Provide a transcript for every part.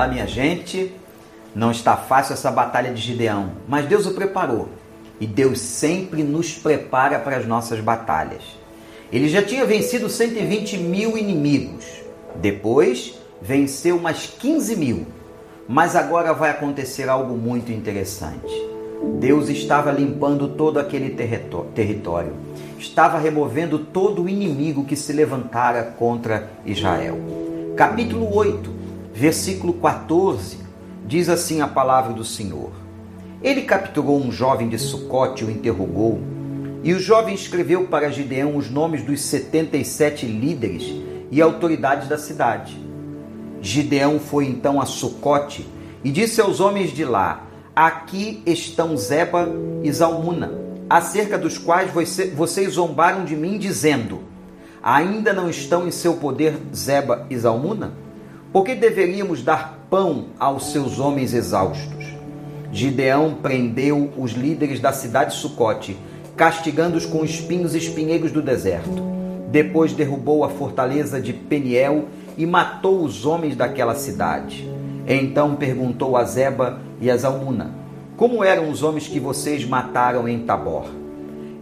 Olá, minha gente. Não está fácil essa batalha de Gideão, mas Deus o preparou. E Deus sempre nos prepara para as nossas batalhas. Ele já tinha vencido 120 mil inimigos. Depois, venceu mais 15 mil. Mas agora vai acontecer algo muito interessante. Deus estava limpando todo aquele território, estava removendo todo o inimigo que se levantara contra Israel. Capítulo 8, versículo 14, diz assim a palavra do Senhor. Ele capturou um jovem de Sucote e o interrogou, e o jovem escreveu para Gideão os nomes dos 77 líderes e autoridades da cidade. Gideão foi então a Sucote e disse aos homens de lá: Aqui estão Zeba e Zalmuna, acerca dos quais vocês zombaram de mim, dizendo: Ainda não estão em seu poder Zeba e Zalmuna? Por que deveríamos dar pão aos seus homens exaustos? Gideão prendeu os líderes da cidade de Sucote, castigando-os com espinhos e espinheiros do deserto. Depois derrubou a fortaleza de Peniel e matou os homens daquela cidade. Então perguntou a Zeba e a Zalmuna: Como eram os homens que vocês mataram em Tabor?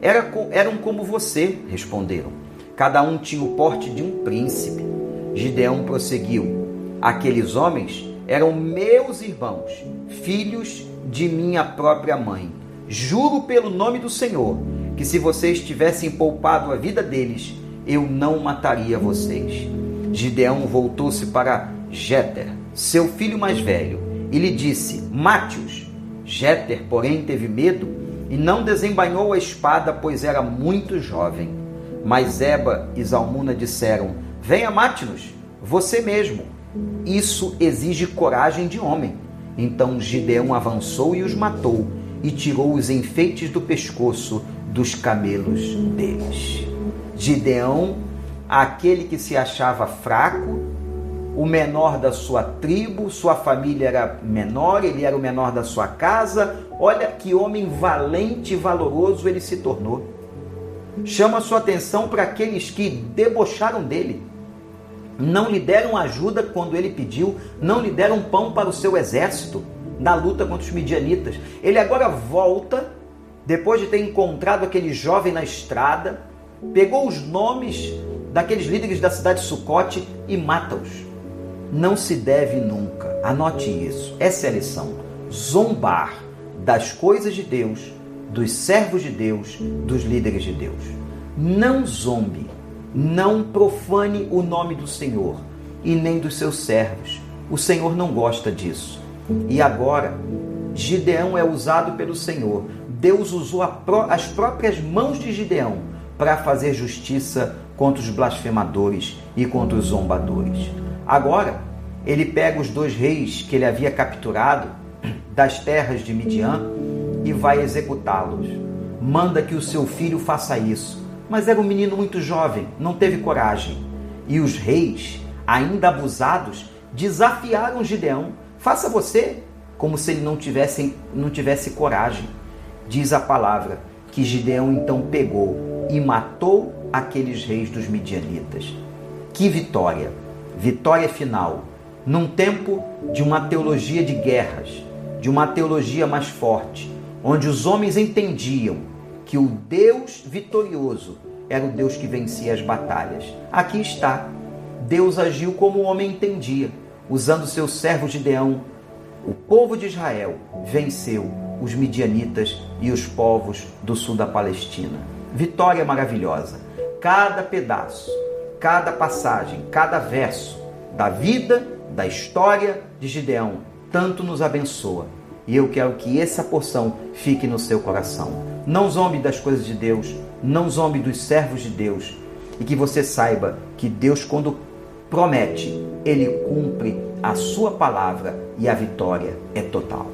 Era, eram como você, responderam. Cada um tinha o porte de um príncipe. Gideão prosseguiu: Aqueles homens eram meus irmãos, filhos de minha própria mãe. Juro pelo nome do Senhor que se vocês tivessem poupado a vida deles, eu não mataria vocês. Gideão voltou-se para Jéter, seu filho mais velho, e lhe disse: Mate-os. Jéter, porém, teve medo e não desembainhou a espada, pois era muito jovem. Mas Eba e Zalmuna disseram: Venha, mate-nos, você mesmo isso exige coragem de homem. Então Gideão avançou e os matou, e tirou os enfeites do pescoço dos camelos deles. Gideão, aquele que se achava fraco, o menor da sua tribo, sua família era menor, ele era o menor da sua casa. Olha que homem valente e valoroso ele se tornou. Chama sua atenção para aqueles que debocharam dele não lhe deram ajuda quando ele pediu, não lhe deram pão para o seu exército na luta contra os midianitas. Ele agora volta, depois de ter encontrado aquele jovem na estrada, pegou os nomes daqueles líderes da cidade de Sucote e mata-os. Não se deve nunca, anote isso, essa é a lição, zombar das coisas de Deus, dos servos de Deus, dos líderes de Deus. Não zombe não profane o nome do Senhor e nem dos seus servos. O Senhor não gosta disso. E agora, Gideão é usado pelo Senhor. Deus usou as próprias mãos de Gideão para fazer justiça contra os blasfemadores e contra os zombadores. Agora, ele pega os dois reis que ele havia capturado das terras de Midian e vai executá-los. Manda que o seu filho faça isso mas era um menino muito jovem, não teve coragem. E os reis, ainda abusados, desafiaram Gideão: faça você, como se ele não tivesse, não tivesse coragem. Diz a palavra que Gideão então pegou e matou aqueles reis dos midianitas. Que vitória! Vitória final, num tempo de uma teologia de guerras, de uma teologia mais forte, onde os homens entendiam que o Deus vitorioso era o Deus que vencia as batalhas. Aqui está. Deus agiu como o homem entendia, usando seu servo Gideão. O povo de Israel venceu os midianitas e os povos do sul da Palestina. Vitória maravilhosa. Cada pedaço, cada passagem, cada verso da vida, da história de Gideão tanto nos abençoa. E eu quero que essa porção fique no seu coração. Não zombe das coisas de Deus, não zombe dos servos de Deus. E que você saiba que Deus, quando promete, ele cumpre a sua palavra e a vitória é total.